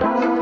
ಮಾತಾ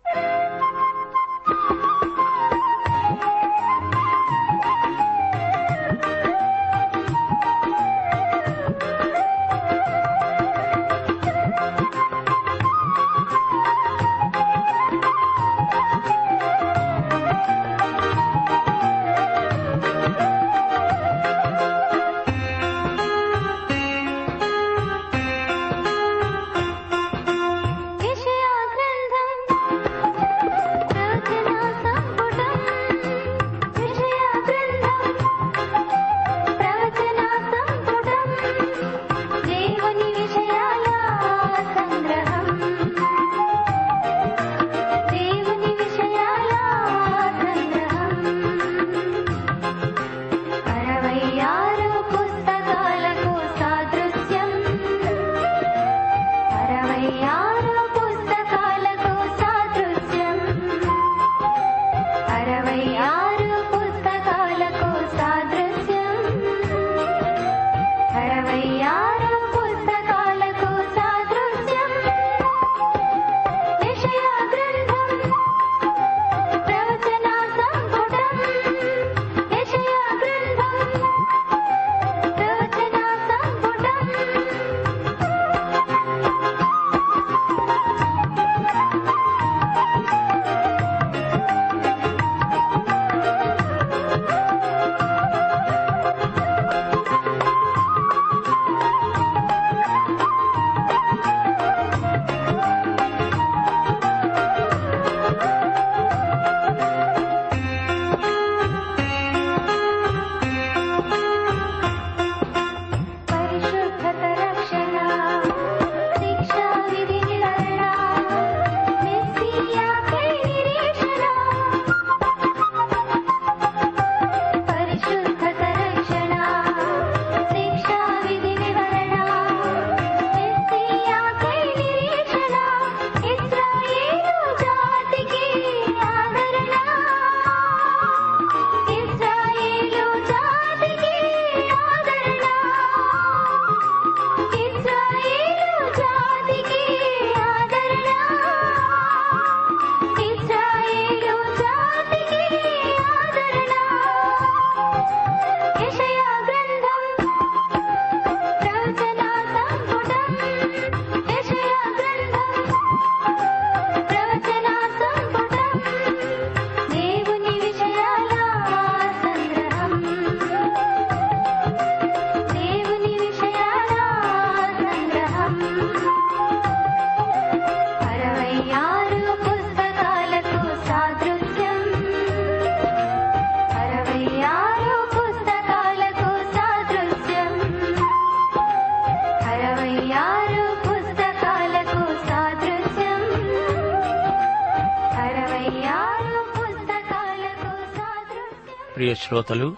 ప్రియ శ్రోతలు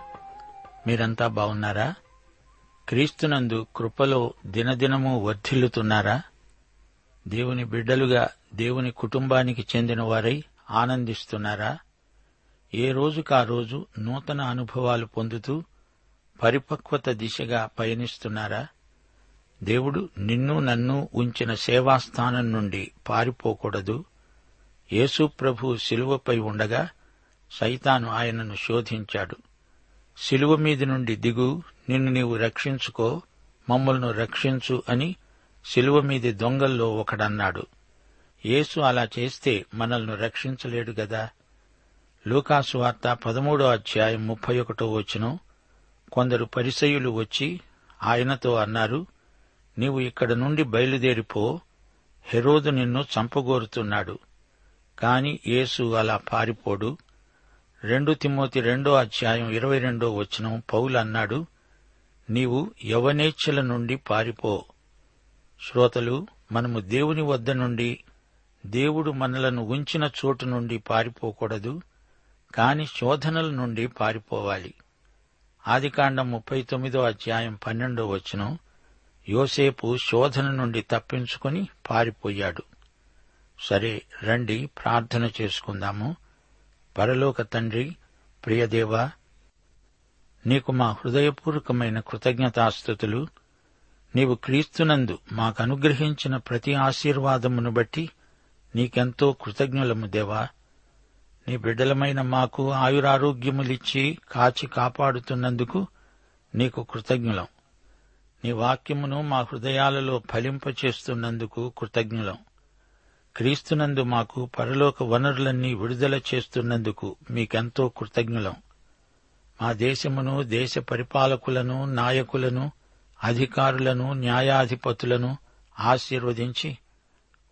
మీరంతా బాగున్నారా? క్రీస్తునందు కృపలో దినదినము వర్ధిల్లుతున్నారా? దేవుని బిడ్డలుగా దేవుని కుటుంబానికి చెందిన వారై ఆనందిస్తున్నారా? ఏ రోజుకా రోజు నూతన అనుభవాలు పొందుతూ పరిపక్వత దిశగా పయనిస్తున్నారా? దేవుడు నిన్ను నన్ను ఉంచిన సేవాస్థానం నుండి పారిపోకూడదు. యేసు ప్రభు శిలువపై ఉండగా సైతాను ఆయనను శోధించాడు. శిలువ మీది నుండి దిగు నిన్ను నీవు రక్షించుకో మమ్మల్ని రక్షించు అని శిలువ మీది దొంగల్లో ఒకడన్నాడు. యేసు అలా చేస్తే మనల్ని రక్షించలేడు గదా. లూకాసు వార్త పదమూడో అధ్యాయం ముప్పై ఒకటో వచనం. కొందరు పరిసయులు వచ్చి ఆయనతో అన్నారు నీవు ఇక్కడ నుండి బయలుదేరిపో హెరోదు నిన్ను చంపగోరుతున్నాడు. కాని యేసు అలా పారిపోడు. రెండు తిమ్మోతి రెండో అధ్యాయం ఇరవై రెండో వచనం పౌలు అన్నాడు నీవు యవనేచ్ఛల నుండి పారిపో. శ్రోతలు మనము దేవుని వద్ద నుండి దేవుడు మనలను ఉంచిన చోటు నుండి పారిపోకూడదు కాని శోధనల నుండి పారిపోవాలి. ఆదికాండం ముప్పై తొమ్మిదో అధ్యాయం పన్నెండో వచనం యోసేపు శోధన నుండి తప్పించుకుని పారిపోయాడు. సరే రండి ప్రార్థన చేసుకుందాము. పరలోక తండ్రి ప్రియదేవా నీకు మా హృదయపూర్వకమైన కృతజ్ఞతాస్థుతులు నీవు క్రీస్తునందు మాకు అనుగ్రహించిన ప్రతి ఆశీర్వాదమును బట్టి నీకెంతో కృతజ్ఞులము దేవా. నీ బిడ్డలమైన మాకు ఆయురారోగ్యములిచ్చి కాచి కాపాడుతున్నందుకు నీకు కృతజ్ఞులం. నీ వాక్యమును మా హృదయాలలో ఫలింపచేస్తున్నందుకు కృతజ్ఞులం. క్రీస్తునందు మాకు పరలోక వనరులన్నీ విడుదల చేస్తున్నందుకు మీకెంతో కృతజ్ఞులం. మా దేశమును దేశ పరిపాలకులను నాయకులను అధికారులను న్యాయాధిపతులను ఆశీర్వదించి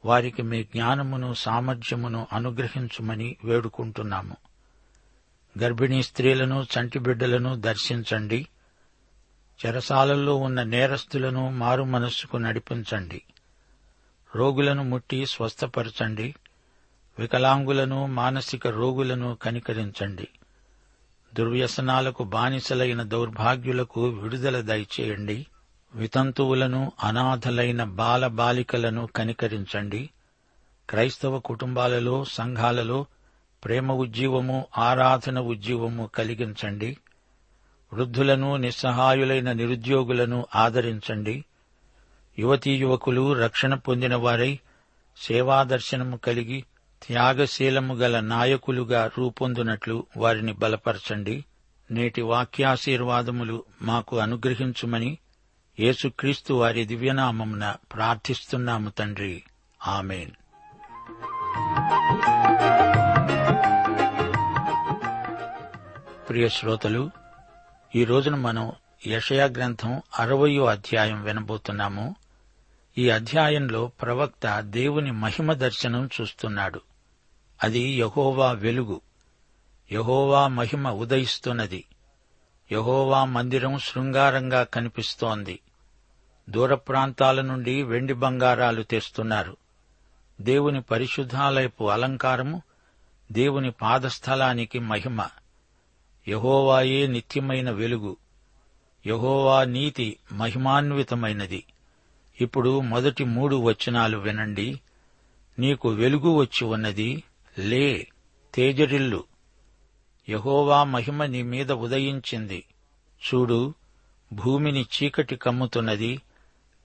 వారికి మీ జ్ఞానమును సామర్థ్యమును అనుగ్రహించుమని వేడుకుంటున్నాము. గర్భిణీ స్త్రీలను చంటిబిడ్డలను దర్శించండి. చెరసాలల్లో ఉన్న నేరస్తులను మారు మనస్సుకు నడిపించండి. రోగులను ముట్టి స్వస్థపరచండి. వికలాంగులను మానసిక రోగులను కనికరించండి. దుర్వ్యసనాలకు బానిసలైన దౌర్భాగ్యులకు విడుదల దయచేయండి. వితంతువులను అనాథలైన బాల బాలికలను కనికరించండి. క్రైస్తవ కుటుంబాలలో సంఘాలలో ప్రేమ ఉజ్జీవము ఆరాధన ఉజ్జీవము కలిగించండి. వృద్ధులను నిస్సహాయులైన నిరుద్యోగులను ఆదరించండి. యువతీ యువకులు రక్షణ పొందిన వారై సేవాదర్శనము కలిగి త్యాగశీలము గల నాయకులుగా రూపొందునట్లు వారిని బలపరచండి. నేటి వాక్యాశీర్వాదములు మాకు అనుగ్రహించుమని యేసుక్రీస్తు వారి దివ్యనామమున ప్రార్థిస్తున్నాము తండ్రి. ఆమెన్. ప్రియ శ్రోతలు ఈ రోజున మనం యషయా గ్రంథం అరవయో అధ్యాయం వినబోతున్నాము. ఈ అధ్యాయంలో ప్రవక్త దేవుని మహిమ దర్శనం చూస్తున్నాడు. అది యహోవా వెలుగు. యహోవా మహిమ ఉదయిస్తున్నది. యహోవా మందిరం శృంగారంగా కనిపిస్తోంది. దూర ప్రాంతాల నుండి వెండి బంగారాలు తెస్తున్నారు. దేవుని పరిశుద్ధాలయపు అలంకారము దేవుని పాదస్థలానికి మహిమ. యహోవాయే నిత్యమైన వెలుగు. యహోవా నీతి మహిమాన్వితమైనది. ఇప్పుడు మొదటి మూడు వచనాలు వినండి. నీకు వెలుగు వచ్చి ఉన్నది. లే తేజరిల్లు. యహోవా మహిమ నీ మీద ఉదయించింది. చూడు భూమిని చీకటి కమ్ముతున్నది.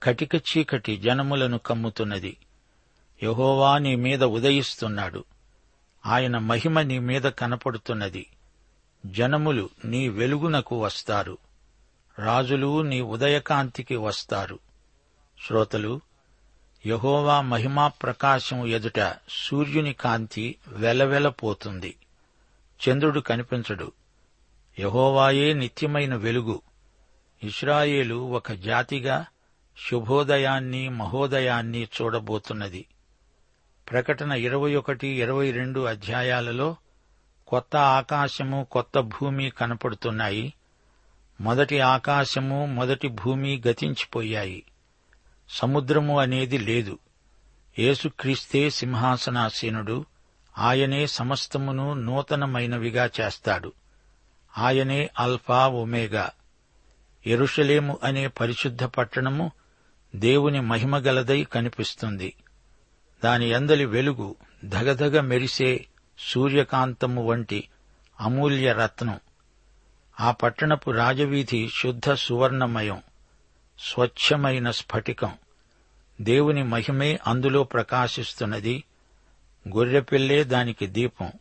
కటిక చీకటి జనములను కమ్ముతున్నది. యహోవా నీ మీద ఉదయిస్తున్నాడు. ఆయన మహిమ నీ మీద కనపడుతున్నది. జనములు నీ వెలుగునకు వస్తారు. రాజులు నీ ఉదయకాంతికి వస్తారు. శ్రోతలు యహోవా మహిమా ప్రకాశం ఎదుట సూర్యుని కాంతి వెలవెలపోతుంది. చంద్రుడు కనిపించడు. యహోవాయే నిత్యమైన వెలుగు. ఇస్రాయేలు ఒక జాతిగా శుభోదయాన్ని మహోదయాన్ని చూడబోతున్నది. ప్రకటన ఇరవై ఒకటి ఇరవై రెండు అధ్యాయాలలో కొత్త ఆకాశము కొత్త భూమి కనపడుతున్నాయి. మొదటి ఆకాశము మొదటి భూమి గతించిపోయాయి. సముద్రము అనేది లేదు. యేసుక్రీస్తే సింహాసనాసీనుడు ఆయనే సమస్తమును నూతనమైనవిగా చేస్తాడు. ఆయనే అల్ఫా ఒమేగా. ఎరుషలేము అనే పరిశుద్ధ పట్టణము దేవుని మహిమగలదై కనిపిస్తుంది. దాని అందలి వెలుగు ధగధగ మెరిసే సూర్యకాంతము వంటి అమూల్య రత్నం. ఆ పట్టణపు రాజవీధి శుద్ధ సువర్ణమయం. స్వచ్ఛమైన స్ఫటికం. దేవుని మహిమే అందులో ప్రకాశిస్తున్నది. గొర్రెపిల్లే దానికి దీపం.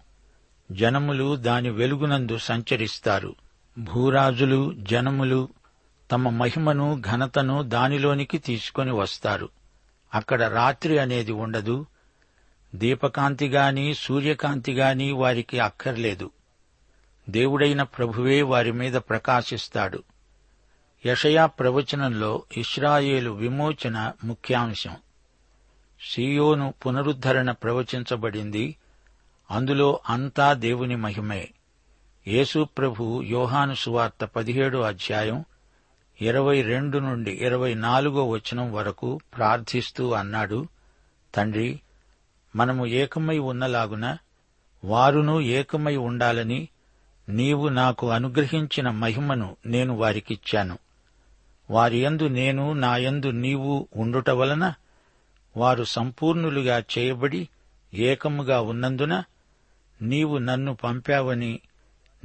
జనములు దాని వెలుగునందు సంచరిస్తారు. భూరాజులు జనములు తమ మహిమను ఘనతను దానిలోనికి తీసుకొని వస్తారు. అక్కడ రాత్రి అనేది ఉండదు. దీపకాంతిగాని సూర్యకాంతిగాని వారికి అక్కర్లేదు. దేవుడైన ప్రభువే వారి మీద ప్రకాశిస్తాడు. యషయా ప్రవచనంలో ఇస్రాయేలు విమోచన ముఖ్యాంశం. సియోను పునరుద్ధరణ ప్రవచించబడింది. అందులో అంతా దేవుని మహిమే. యేసు ప్రభు యోహాను సువార్త పదిహేడో అధ్యాయం ఇరవై రెండు నుండి ఇరవై నాలుగో వచనం వరకు ప్రార్థిస్తూ అన్నాడు తండ్రి మనము ఏకమై ఉన్నలాగున వారును ఏకమై ఉండాలని నీవు నాకు అనుగ్రహించిన మహిమను నేను వారికిచ్చాను. వారి యందు నేను నా యందు నీవు ఉండుట వలన వారు సంపూర్ణులుగా చేయబడి ఏకముగా ఉన్నందున నీవు నన్ను పంపావని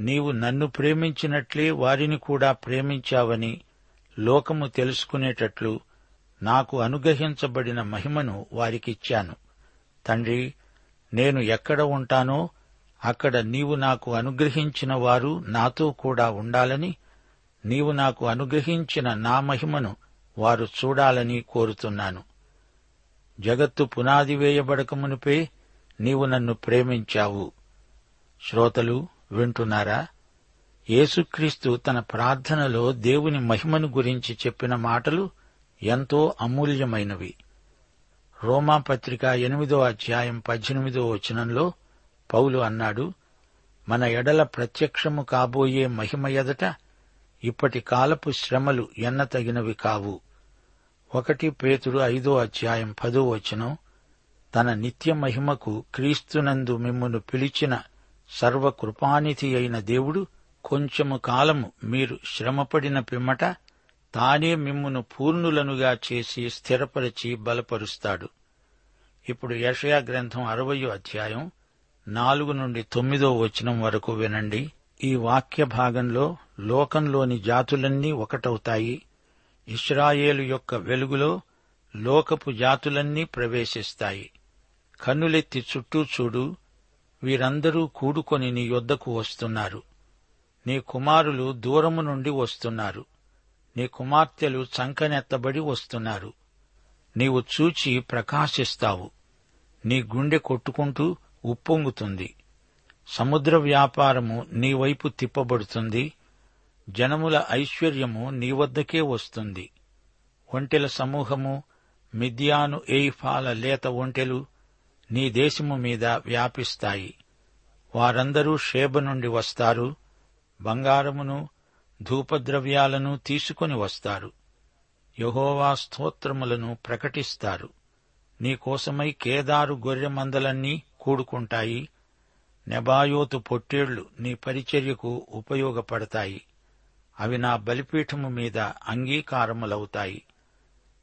నీవు నన్ను ప్రేమించినట్లే వారిని కూడా ప్రేమించావని లోకము తెలుసుకునేటట్లు నాకు అనుగ్రహించబడిన మహిమను వారికిచ్చాను. తండ్రి నేను ఎక్కడ ఉంటానో అక్కడ నీవు నాకు అనుగ్రహించిన వారు నాతో కూడా ఉండాలని నీవు నాకు అనుగ్రహించిన నా మహిమను వారు చూడాలని కోరుతున్నాను. జగత్తు పునాది వేయబడకమునుపే నీవు నన్ను ప్రేమించావు. శ్రోతలు వింటున్నారా? యేసుక్రీస్తు తన ప్రార్థనలో దేవుని మహిమను గురించి చెప్పిన మాటలు ఎంతో అమూల్యమైనవి. రోమాపత్రిక ఎనిమిదో అధ్యాయం పద్దెనిమిదో వచనంలో పౌలు అన్నాడు మన ఎడల ప్రత్యక్షము కాబోయే మహిమ ఎదట ఇప్పటి కాలపు శ్రమలు ఎన్నతగినవి కావు. ఒకటి పేతుడు ఐదో అధ్యాయం పదో వచనం తన నిత్య మహిమకు క్రీస్తునందు మిమ్మును పిలిచిన సర్వకృపానిధి అయిన దేవుడు కొంచెము కాలము మీరు శ్రమపడిన పిమ్మట తానే మిమ్మును పూర్ణులనుగా చేసి స్థిరపరిచి బలపరుస్తాడు. ఇప్పుడు యషయా గ్రంథం అరవయో అధ్యాయం నాలుగు నుండి తొమ్మిదో వచనం వరకు వినండి. ఈ వాక్య భాగంలో లోకంలోని జాతులన్నీ ఒకటవుతాయి. ఇస్రాయేలు యొక్క వెలుగులో లోకపు జాతులన్నీ ప్రవేశిస్తాయి. కన్నులెత్తి చుట్టూ చూడు వీరందరూ కూడుకొని నీ యొద్దకు వస్తున్నారు. నీ కుమారులు దూరము నుండి వస్తున్నారు. నీ కుమార్తెలు చంకనెత్తబడి వస్తున్నారు. నీవు చూచి ప్రకాశిస్తావు. నీ గుండె కొట్టుకుంటూ ఉప్పొంగుతుంది. సముద్ర వ్యాపారము నీ వైపు తిప్పబడుతుంది. జనముల ఐశ్వర్యము నీ వద్దకే వస్తుంది. ఒంటెల సమూహము మిద్యాను ఎయిఫాల లేత ఒంటెలు నీ దేశము మీద వ్యాపిస్తాయి. వారందరూ షేబ నుండి వస్తారు. బంగారమును ధూపద్రవ్యాలను తీసుకుని వస్తారు. యహోవా స్తోత్రములను ప్రకటిస్తారు. నీకోసమై కేదారు గొర్రెమందలన్నీ కూడుకుంటాయి. నెబాయోతు పొట్టేళ్ళు నీ పరిచర్యకు ఉపయోగపడతాయి. అవి నా బలిపీఠము మీద అంగీకారములవుతాయి.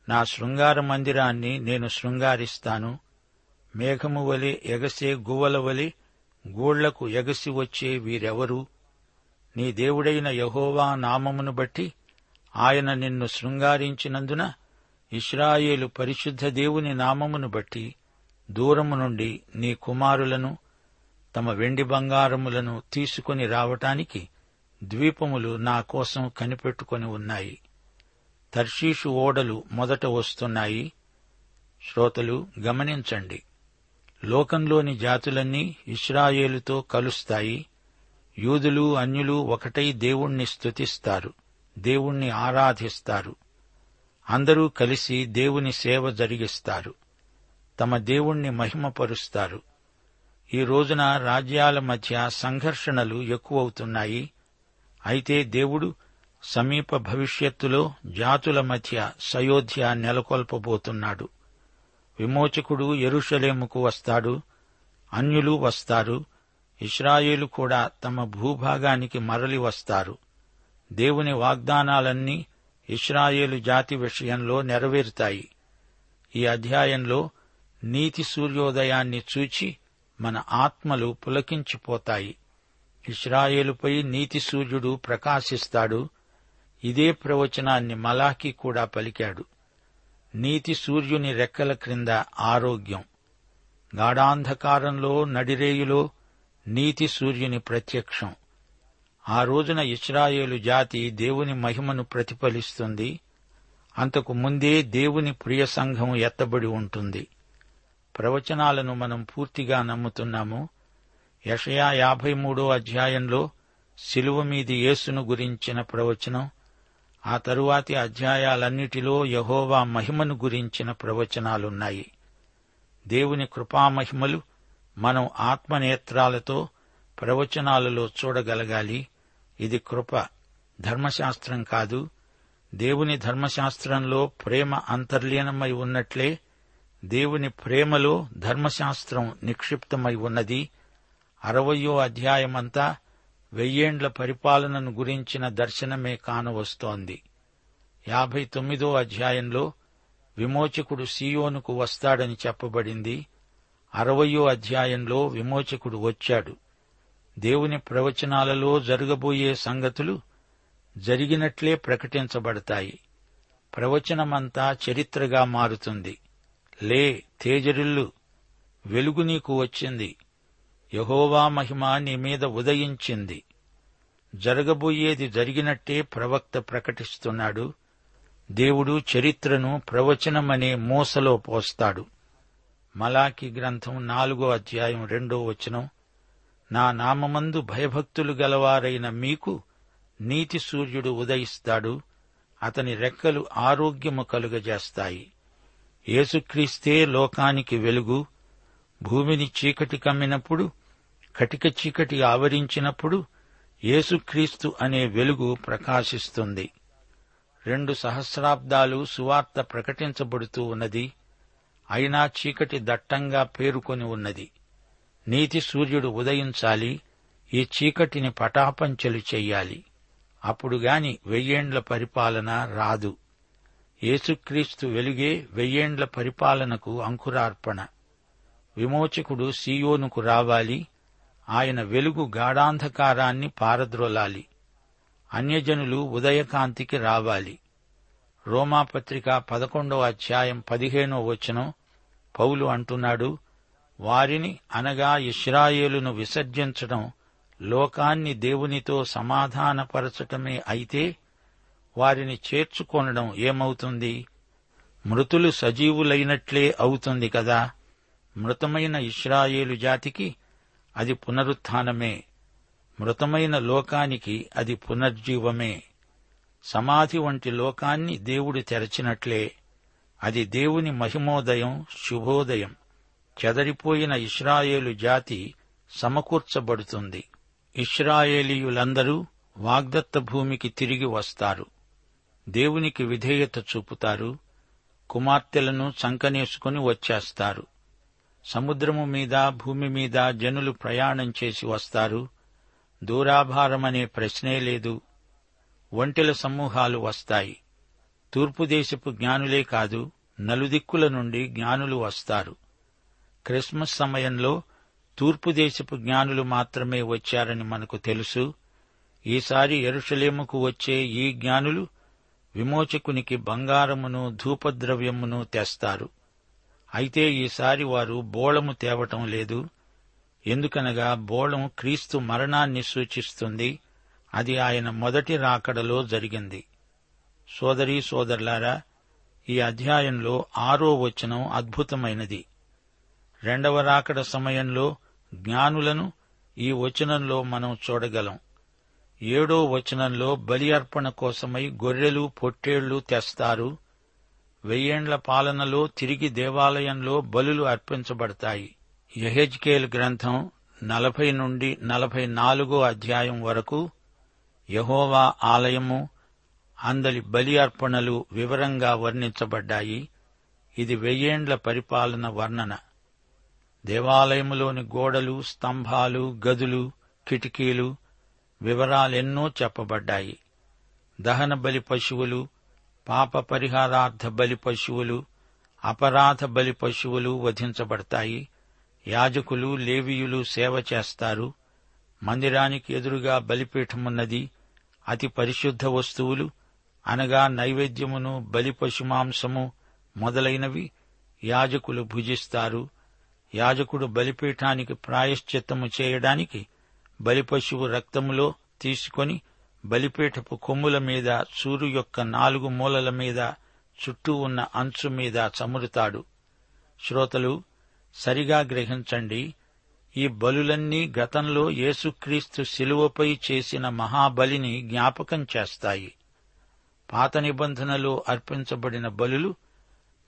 నా శృంగార మందిరాన్ని నేను శృంగారిస్తాను. మేఘము వలె ఎగసే గువ్వల వలె గూళ్ళకు ఎగసి వచ్చే వీరెవరు? నీ దేవుడైన యహోవా నామమును బట్టి ఆయన నిన్ను శృంగారించినందున ఇస్రాయేలు పరిశుద్ధ దేవుని నామమును బట్టి దూరము నుండి నీ కుమారులను తమ వెండి బంగారములను తీసుకుని రావటానికి ద్వీపములు నా కోసం కనిపెట్టుకొని ఉన్నాయి. తర్షీషు ఓడలు మొదట వస్తున్నాయి. శ్రోతలు గమనించండి. లోకంలోని జాతులన్నీ ఇస్రాయేలుతో కలుస్తాయి. యూదులు అన్యులు ఒకటై దేవుణ్ణి స్తుతిస్తారు. దేవుణ్ణి ఆరాధిస్తారు. అందరూ కలిసి దేవుని సేవ జరిగిస్తారు. తమ దేవుణ్ణి మహిమపరుస్తారు. ఈ రోజున రాజ్యాల మధ్య సంఘర్షణలు ఎక్కువవుతున్నాయి. అయితే దేవుడు సమీప భవిష్యత్తులో జాతుల మధ్య సయోధ్య నెలకొల్పబోతున్నాడు. విమోచకుడు ఎరుషలేముకు వస్తాడు అన్యులు వస్తారు ఇస్రాయేలు కూడా తమ భూభాగానికి మరలి వస్తారు. దేవుని వాగ్దానాలన్నీ ఇస్రాయేలు జాతి విషయంలో నెరవేరుతాయి. ఈ అధ్యాయంలో నీతి సూర్యోదయాన్ని చూచి మన ఆత్మలు పులకించిపోతాయి. ఇస్రాయేలుపై నీతి సూర్యుడు ప్రకాశిస్తాడు. ఇదే ప్రవచనాన్ని మలాకి కూడా పలికాడు. నీతి సూర్యుని రెక్కల క్రింద ఆరోగ్యం. గాఢాంధకారంలో నడిరేయులో నీతి సూర్యుని ప్రత్యక్షం. ఆ రోజున ఇస్రాయేలు జాతి దేవుని మహిమను ప్రతిఫలిస్తుంది. అంతకు ముందే దేవుని ప్రియ సంఘం ఎత్తబడి ఉంటుంది. ప్రవచనాలను మనం పూర్తిగా నమ్ముతున్నాము. యషయా యాభై మూడో అధ్యాయంలో శిలువ మీది యేసును గురించిన ప్రవచనం ఆ తరువాతి అధ్యాయాలన్నిటిలో యహోవా మహిమను గురించిన ప్రవచనాలున్నాయి. దేవుని కృపామహిమలు మనం ఆత్మనేత్రాలతో ప్రవచనాలలో చూడగలగాలి. ఇది కృప ధర్మశాస్త్రం కాదు. దేవుని ధర్మశాస్త్రంలో ప్రేమ అంతర్లీనమై ఉన్నట్లే దేవుని ప్రేమలో ధర్మశాస్త్రం నిక్షిప్తమై ఉన్నది. అరవయో అధ్యాయమంతా వెయ్యేండ్ల పరిపాలనను గురించిన దర్శనమే కానవస్తోంది. యాభై తొమ్మిదో అధ్యాయంలో విమోచకుడు సీయోనుకు వస్తాడని చెప్పబడింది. అరవయో అధ్యాయంలో విమోచకుడు వచ్చాడు. దేవుని ప్రవచనాలలో జరగబోయే సంగతులు జరిగినట్లే ప్రకటించబడతాయి. ప్రవచనమంతా చరిత్రగా మారుతుంది. లే తేజరిల్లు. వెలుగు నీకు వచ్చింది. యహోవా మహిమ నీ మీద ఉదయించింది. జరగబోయేది జరిగినట్టే ప్రవక్త ప్రకటిస్తున్నాడు. దేవుడు చరిత్రను ప్రవచనమనే మూసలో పోస్తాడు. మలాకి గ్రంథం నాలుగో అధ్యాయం రెండో వచనం నా నామమందు భయభక్తులు గలవారైన మీకు నీతి సూర్యుడు ఉదయిస్తాడు. అతని రెక్కలు ఆరోగ్యము కలుగజేస్తాయి. యేసుక్రీస్తే లోకానికి వెలుగు భూమిని చీకటి కమ్మినప్పుడు కటిక చీకటి ఆవరించినప్పుడు యేసుక్రీస్తు అనే వెలుగు ప్రకాశిస్తుంది. రెండు సహస్రాబ్దాలు సువార్త ప్రకటించబడుతూ ఉన్నది అయినా చీకటి దట్టంగా పేరుకొని ఉన్నది. నీతి సూర్యుడు ఉదయించాలి ఈ చీకటిని పటాపంచలు చెయ్యాలి. అప్పుడుగాని వెయ్యేండ్ల పరిపాలన రాదు. యేసుక్రీస్తు వెలుగే వెయ్యేండ్ల పరిపాలనకు అంకురార్పణ. విమోచకుడు సీయోనుకు రావాలి. ఆయన వెలుగు గాఢాంధకారాన్ని పారద్రోలాలి. అన్యజనులు ఉదయకాంతికి రావాలి. రోమాపత్రిక పదకొండవ అధ్యాయం పదిహేనో వచనం పౌలు అంటున్నాడు వారిని అనగా ఇస్రాయేలును విసర్జించడం లోకాన్ని దేవునితో సమాధానపరచటమే అయితే వారిని చేర్చుకొనడం ఏమవుతుంది? మృతులు సజీవులైనట్లే అవుతుంది కదా. మృతమైన ఇస్రాయేలు జాతికి అది పునరుత్నమే మృతమైన లోకానికి అది పునర్జీవమే. సమాధి వంటి లోకాన్ని దేవుడు తెరచినట్లే. అది దేవుని మహిమోదయం శుభోదయం. చెదరిపోయిన ఇస్రాయేలు జాతి సమకూర్చబడుతుంది. ఇస్రాయేలీయులందరూ వాగ్దత్త భూమికి తిరిగి వస్తారు. దేవునికి విధేయత చూపుతారు కుమార్తెలను చంకనేసుకుని వచ్చేస్తారు. సముద్రము మీద భూమి మీద జనులు ప్రయాణం చేసి వస్తారు. దూరాభారమనే ప్రశ్నే లేదు. ఒంటెల సమూహాలు వస్తాయి. తూర్పు దేశపు జ్ఞానులే కాదు నలుదిక్కుల నుండి జ్ఞానులు వస్తారు. క్రిస్మస్ సమయంలో తూర్పు దేశపు జ్ఞానులు మాత్రమే వచ్చారని మనకు తెలుసు. ఈసారి ఎరుషలేముకు వచ్చే ఈ జ్ఞానులు విమోచకునికి బంగారమును ధూపద్రవ్యమును తెస్తారు. అయితే ఈసారి వారు బోళము తేవటం లేదు. ఎందుకనగా బోళం క్రీస్తు మరణాన్ని సూచిస్తుంది. అది ఆయన మొదటి రాకడలో జరిగింది. సోదరీ సోదరులారా ఈ అధ్యాయంలో ఆరో వచనం అద్భుతమైనది. రెండవ రాకడ సమయంలో జ్ఞానులను ఈ వచనంలో మనం చూడగలం. ఏడో వచనంలో బలి అర్పణ కోసమై గొర్రెలు పొట్టేళ్ళు తెస్తారు. వెయ్యేండ్ల పాలనలో తిరిగి దేవాలయంలో బలులు అర్పించబడతాయి. యహెజ్కేల్ గ్రంథం నలభై నుండి నలభై నాలుగో అధ్యాయం వరకు యహోవా ఆలయము అందలి బలి అర్పణలు వివరంగా వర్ణించబడ్డాయి. ఇది వెయ్యేండ్ల పరిపాలన వర్ణన. దేవాలయములోని గోడలు స్తంభాలు గదులు కిటికీలు వివరాలెన్నో చెప్పబడ్డాయి. దహన బలి పశువులు పాప పరిహారార్థ బలి పశువులు అపరాధ బలి పశువులు వధించబడతాయి. యాజకులు లేవీయులు సేవ చేస్తారు. మందిరానికి ఎదురుగా బలిపీఠమున్నది. అతి పరిశుద్ధ వస్తువులు అనగా నైవేద్యమును బలి పశుమాంసము మొదలైనవి యాజకులు భుజిస్తారు. యాజకుడు బలిపీఠానికి ప్రాయశ్చిత్తము చేయడానికి బలిపశువు రక్తములో తీసుకొని బలిపీఠపు కొమ్ముల మీద సూరు యొక్క నాలుగు మూలల మీద చుట్టూ ఉన్న అంచు మీద చమురుతాడు. శ్రోతలు సరిగా గ్రహించండి ఈ బలులన్నీ గతంలో యేసుక్రీస్తు శిలువపై చేసిన మహాబలిని జ్ఞాపకం చేస్తాయి. పాత నిబంధనలో అర్పించబడిన బలులు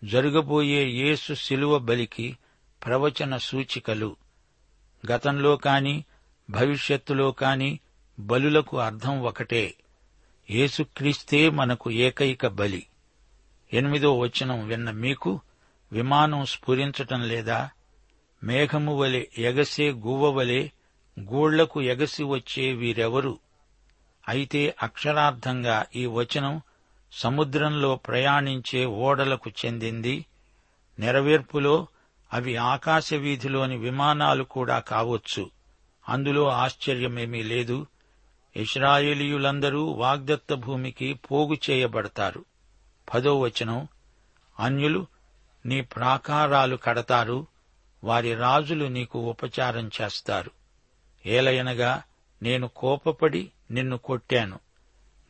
జరగబోయే యేసు శిలువ బలికి ప్రవచన సూచికలు. గతంలో కాని భవిష్యత్తులో కాని బలులకు అర్థం ఒకటే. యేసుక్రీస్తే మనకు ఏకైక బలి. ఎనిమిదో వచనం విన్న మీకు విమానం స్ఫురించటం లేదా? మేఘము వలె ఎగసే గువ్వ వలె గూళ్ళకు ఎగసి వచ్చే వీరెవరు? అయితే అక్షరార్థంగా ఈ వచనం సముద్రంలో ప్రయాణించే ఓడలకు చెందింది. నెరవేర్పులో అవి ఆకాశ వీధిలోని విమానాలు కూడా కావచ్చు. అందులో ఆశ్చర్యమేమీ లేదు. ఇస్రాయేలీయులందరూ వాగ్దత్త భూమికి పోగు చేయబడతారు. పదో వచనం అన్యులు నీ ప్రాకారాలు కడతారు వారి రాజులు నీకు ఉపచారం చేస్తారు. ఏలయనగా నేను కోపపడి నిన్ను కొట్టాను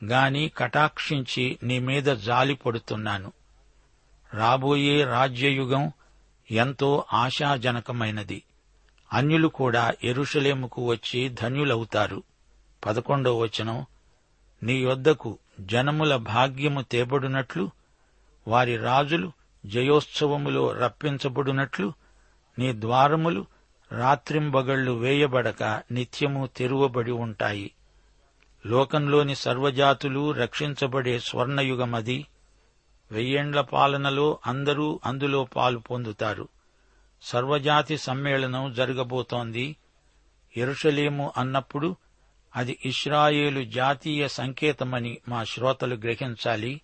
గాని కటాక్షించి నీ మీద జాలి పడుతున్నాను. రాబోయే రాజ్యయుగం ఎంతో ఆశాజనకమైనది. అన్యులు కూడా ఎరుషలేముకు వచ్చి ధన్యులవుతారు. పదకొండవ వచనం నీ యొద్దకు జనముల భాగ్యము తేబడునట్లు వారి రాజులు జయోత్సవములో రప్పించబడునట్లు నీ ద్వారములు రాత్రింబగళ్ళు వేయబడక నిత్యము తెరువబడి ఉంటాయి. లోకంలోని సర్వజాతులు రక్షించబడే స్వర్ణయుగమది. వెయ్యేండ్ల పాలనలో అందరూ అందులో పాలు పొందుతారు. సర్వజాతి సమ్మేళనం జరగబోతోంది. ఎరుషలేము అన్నప్పుడు అది ఇస్రాయేలు జాతీయ సంకేతమని మా శ్రోతలు గ్రహించాలి.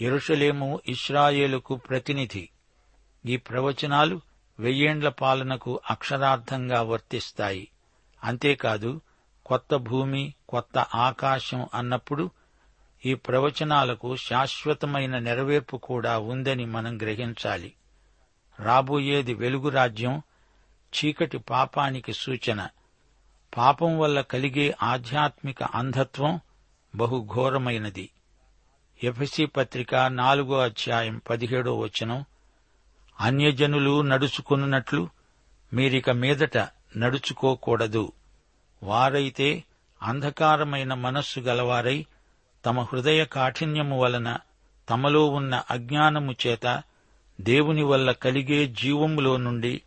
ఎరుషలేము ఇస్రాయేలుకు ప్రతినిధి. ఈ ప్రవచనాలు వెయ్యేండ్ల పాలనకు అక్షరార్థంగా వర్తిస్తాయి. అంతేకాదు కొత్త భూమి కొత్త ఆకాశం అన్నప్పుడు ఈ ప్రవచనాలకు శాశ్వతమైన నెరవేర్పు కూడా ఉందని మనం గ్రహించాలి. రాబోయేది వెలుగు రాజ్యం చీకటి పాపానికి సూచన. పాపం వల్ల కలిగే ఆధ్యాత్మిక అంధత్వం బహుఘోరమైనది. ఎఫ్ఎసి పత్రిక నాలుగో అధ్యాయం పదిహేడో వచనం. అన్యజనులు నడుచుకున్నట్లు మీరిక మీదట నడుచుకోకూడదు. వారైతే అంధకారమైన మనస్సు గలవారై తమ హృదయ కాఠిన్యము వలన తమలో ఉన్న అజ్ఞానము చేత దేవుని వల్ల కలిగే జీవములో నుండి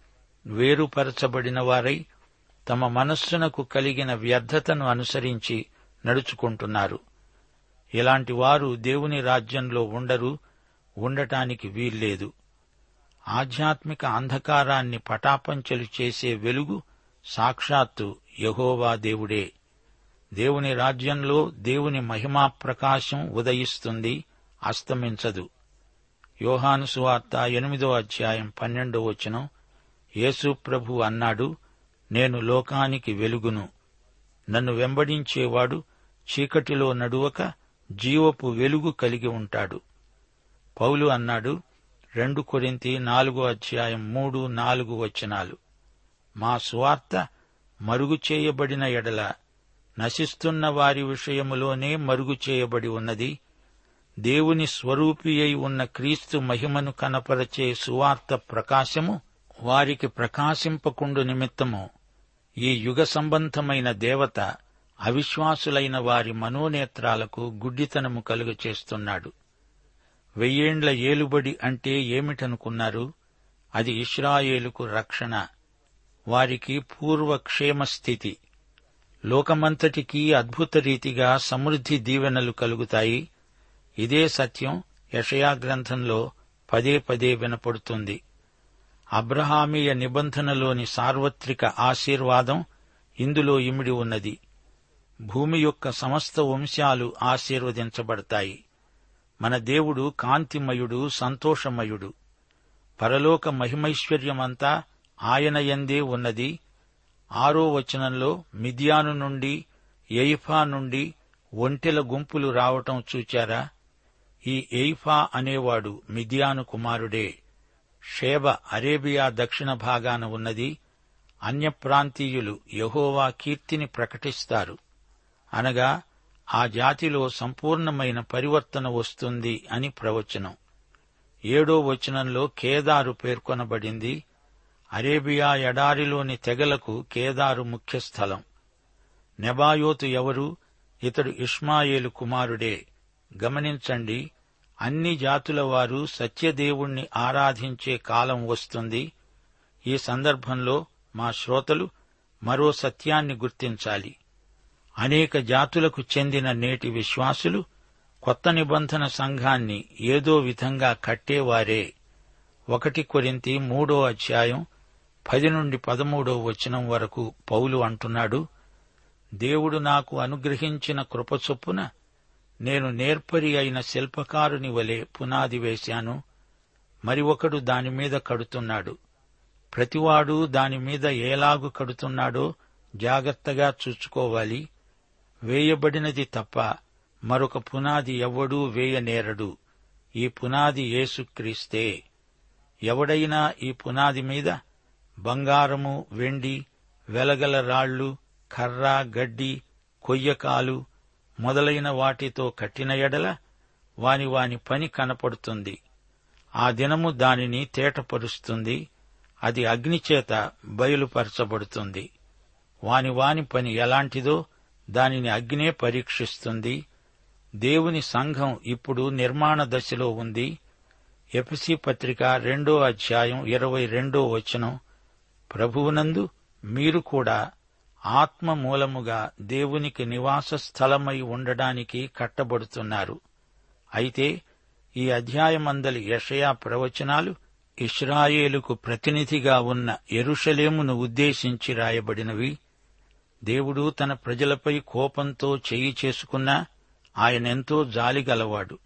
వేరుపరచబడిన వారై తమ మనస్సునకు కలిగిన వ్యర్థతను అనుసరించి నడుచుకుంటున్నారు. ఇలాంటి వారు దేవుని రాజ్యంలో ఉండరు ఉండటానికి వీల్లేదు. ఆధ్యాత్మిక అంధకారాన్ని పటాపంచలు చేసే వెలుగు సాక్షాత్తు యహోవా దేవుడే. దేవుని రాజ్యంలో దేవుని మహిమా ప్రకాశం ఉదయిస్తుంది అస్తమించదు. యోహాను సువార్త ఎనిమిదో అధ్యాయం పన్నెండో వచనం. యేసు ప్రభు అన్నాడు నేను లోకానికి వెలుగును. నన్ను వెంబడించేవాడు చీకటిలో నడువక జీవపు వెలుగు కలిగి ఉంటాడు. పౌలు అన్నాడు రెండు కొరింతి నాలుగో అధ్యాయం మూడు నాలుగు వచనాలు. మా సువార్త మరుగు చేయబడిన ఎడల నశిస్తున్న వారి విషయములోనే మరుగు చేయబడి ఉన్నది. దేవుని స్వరూపి అయి ఉన్న క్రీస్తు మహిమను కనపరచే సువార్త ప్రకాశము వారికి ప్రకాశింపకుండు నిమిత్తము. ఈ యుగ సంబంధమైన దేవత అవిశ్వాసులైన వారి మనోనేత్రాలకు గుడ్డితనము కలుగ చేస్తున్నాడు. వెయ్యేండ్ల ఏలుబడి అంటే ఏమిటనుకున్నారు? అది ఇస్రాయేలుకు రక్షణ. వారికి పూర్వ క్షేమస్థితి లోకమంతటికీ అద్భుత రీతిగా సమృద్ధి దీవెనలు కలుగుతాయి. ఇదే సత్యం యషయా గ్రంథంలో పదే పదే వినపడుతుంది. అబ్రహామీయ నిబంధనలోని సార్వత్రిక ఆశీర్వాదం ఇందులో ఇమిడి ఉన్నది. భూమి యొక్క సమస్త వంశాలు ఆశీర్వదించబడతాయి. మన దేవుడు కాంతిమయుడు సంతోషమయుడు. పరలోక మహిమైశ్వర్యమంతా ఆయన ఎందే ఉన్నది. ఆరో వచనంలో మిథియాను నుండి ఎయిఫా నుండి ఒంటెల గుంపులు రావటం చూచారా? ఈ ఎయిఫా అనేవాడు మిథియాను కుమారుడే. షేబ అరేబియా దక్షిణ భాగాన ఉన్నది. అన్యప్రాంతీయులు యహోవా కీర్తిని ప్రకటిస్తారు. అనగా ఆ జాతిలో సంపూర్ణమైన పరివర్తన వస్తుంది అని ప్రవచనం. ఏడో వచనంలో కేదారు పేర్కొనబడింది. అరేబియా ఎడారిలోని తెగలకు కేదారు ముఖ్యస్థలం. నెబాయోతు ఎవరు? ఇతడు ఇష్మాయేలు కుమారుడే. గమనించండి అన్ని జాతుల వారు సత్యదేవుణ్ణి ఆరాధించే కాలం వస్తుంది. ఈ సందర్భంలో మా శ్రోతలు మరో సత్యాన్ని గుర్తించాలి. అనేక జాతులకు చెందిన నేటి విశ్వాసులు కొత్త నిబంధన సంఘాన్ని ఏదో విధంగా కట్టేవారే. ఒకటి కొరింతి మూడో అధ్యాయం పది నుండి పదమూడో వచనం వరకు పౌలు అంటున్నాడు దేవుడు నాకు అనుగ్రహించిన కృపచొప్పున నేను నేర్పరి అయిన శిల్పకారుని వలె పునాది వేశాను. మరి ఒకడు దానిమీద కడుతున్నాడు. ప్రతివాడు దానిమీద ఏలాగు కడుతున్నాడో జాగ్రత్తగా చూసుకోవాలి వేయబడినది తప్ప మరొక పునాది ఎవ్వడూ వేయనేరడు. ఈ పునాది యేసుక్రీస్తే. ఎవడైనా ఈ పునాది మీద బంగారము వెండి వెలగల రాళ్ళు కర్ర గడ్డి కొయ్యకాలు మొదలైన వాటితో కట్టిన ఎడల వాని వాని పని కనపడుతుంది. ఆ దినము దానిని తేటపరుస్తుంది. అది అగ్నిచేత బయలుపరచబడుతుంది. వాని వాని పని ఎలాంటిదో దానిని అగ్నే పరీక్షిస్తుంది. దేవుని సంఘం ఇప్పుడు నిర్మాణ దశలో ఉంది. ఎపిసి పత్రిక రెండో అధ్యాయం ఇరవై రెండో వచనం. ప్రభువునందు మీరు కూడా ఆత్మ మూలముగా దేవునికి నివాస స్థలమై ఉండడానికి కట్టబడుతున్నారు. అయితే ఈ అధ్యాయమందలి యషయా ప్రవచనాలు ఇస్రాయేలుకు ప్రతినిధిగా ఉన్న ఎరుషలేమును ఉద్దేశించి రాయబడినవి. దేవుడు తన ప్రజలపై కోపంతో చేయి చేసుకున్నా ఆయనెంతో జాలిగలవాడు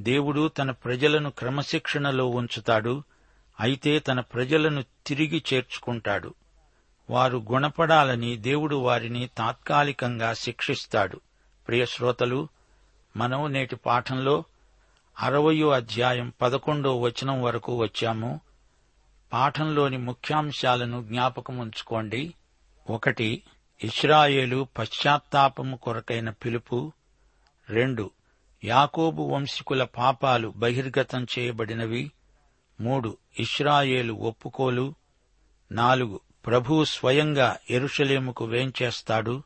దేవుడు తన ప్రజలను క్రమశిక్షణలో ఉంచుతాడు. అయితే తన ప్రజలను తిరిగి చేర్చుకుంటాడు. వారు గుణపడాలని దేవుడు వారిని తాత్కాలికంగా శిక్షిస్తాడు. ప్రియశ్రోతలు మనం నేటి పాఠంలో అరవయో అధ్యాయం పదకొండో వచనం వరకు వచ్చాము. పాఠంలోని ముఖ్యాంశాలను జ్ఞాపకముంచుకోండి ఒకటి ఇస్రాయేలు పశ్చాత్తాపము కొరకైన పిలుపు. రెండు యాకోబు వంశీకుల పాపాలు బహిర్గతం చేయబడినవి. మూడు ఇస్రాయేలు ఒప్పుకోలు. నాలుగు ప్రభువు స్వయంగా ఎరుషలేముకు వేంచేస్తాడు.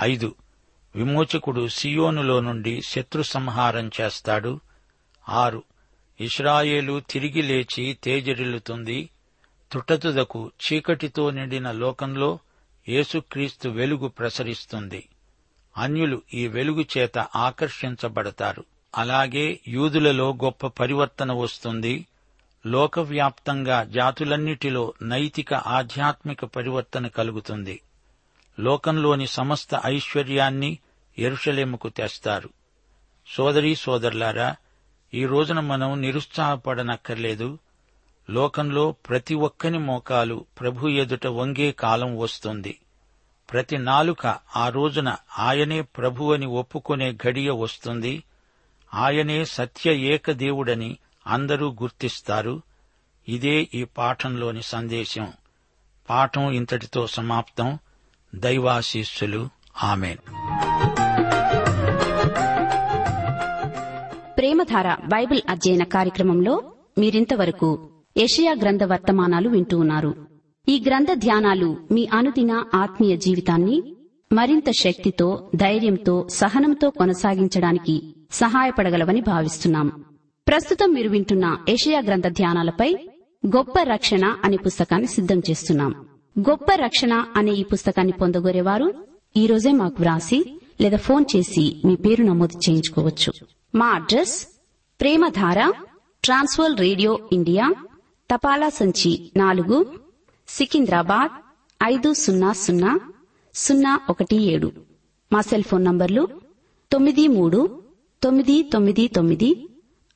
ఐదు. విమోచకుడు సియోనులో నుండి శత్రు సంహారం చేస్తాడు. ఆరు. ఇస్రాయేలు తిరిగి లేచి తేజరిల్లుతుంది. తుటతుదకు చీకటితో నిండిన లోకంలో యేసుక్రీస్తు వెలుగు ప్రసరిస్తుంది. అన్యులు ఈ వెలుగు చేత ఆకర్షించబడతారు. అలాగే యూదులలో గొప్ప పరివర్తన వస్తుంది. లోకవ్యాప్తంగా జాతులన్నిటిలో నైతిక ఆధ్యాత్మిక పరివర్తన కలుగుతుంది. లోకంలోని సమస్త ఐశ్వర్యాన్ని ఎరుషలేముకు తెస్తారు. సోదరీ సోదరులారా ఈ రోజున మనం నిరుత్సాహపడనక్కర్లేదు. లోకంలో ప్రతి ఒక్కని మోకాలు ప్రభు ఎదుట వంగే కాలం వస్తుంది. ప్రతి నాలుక ఆ రోజున ఆయనే ప్రభువని ఒప్పుకునే గడియ వస్తుంది. ఆయనే సత్య ఏకదేవుడని అందరూ గుర్తిస్తారు. ఇదే ఈ పాఠంలోని సందేశం. పాఠం ఇంతటితో సమాప్తం. దైవాశీస్సులు. ఆమెన్. ప్రేమధార బైబిల్ అధ్యయన కార్యక్రమంలో మీరింతవరకు ఏషియా గ్రంథ వర్తమానాలు వింటూ ఉన్నారు. ఈ గ్రంథ ధ్యానాలు మీ అనుదిన ఆత్మీయ జీవితాన్ని మరింత శక్తితో ధైర్యంతో సహనంతో కొనసాగించడానికి సహాయపడగలవని భావిస్తున్నాం. ప్రస్తుతం మీరు వింటున్న ఏషయా గ్రంథ ధ్యానాలపై గొప్ప రక్షణ అనే పుస్తకాన్ని సిద్ధం చేస్తున్నాం. గొప్ప రక్షణ అనే ఈ పుస్తకాన్ని పొందగోరేవారు ఈ రోజే మాకు వ్రాసి లేదా ఫోన్ చేసి మీ పేరు నమోదు చేయించుకోవచ్చు. మా address Premadhara trans world radio India తపాలా సంచి నాలుగు సికింద్రాబాద్ ఐదు సున్నా సున్నా సున్నా ఒకటి ఏడు. మా సెల్ ఫోన్ నంబర్లు తొమ్మిది మూడు తొమ్మిది తొమ్మిది తొమ్మిది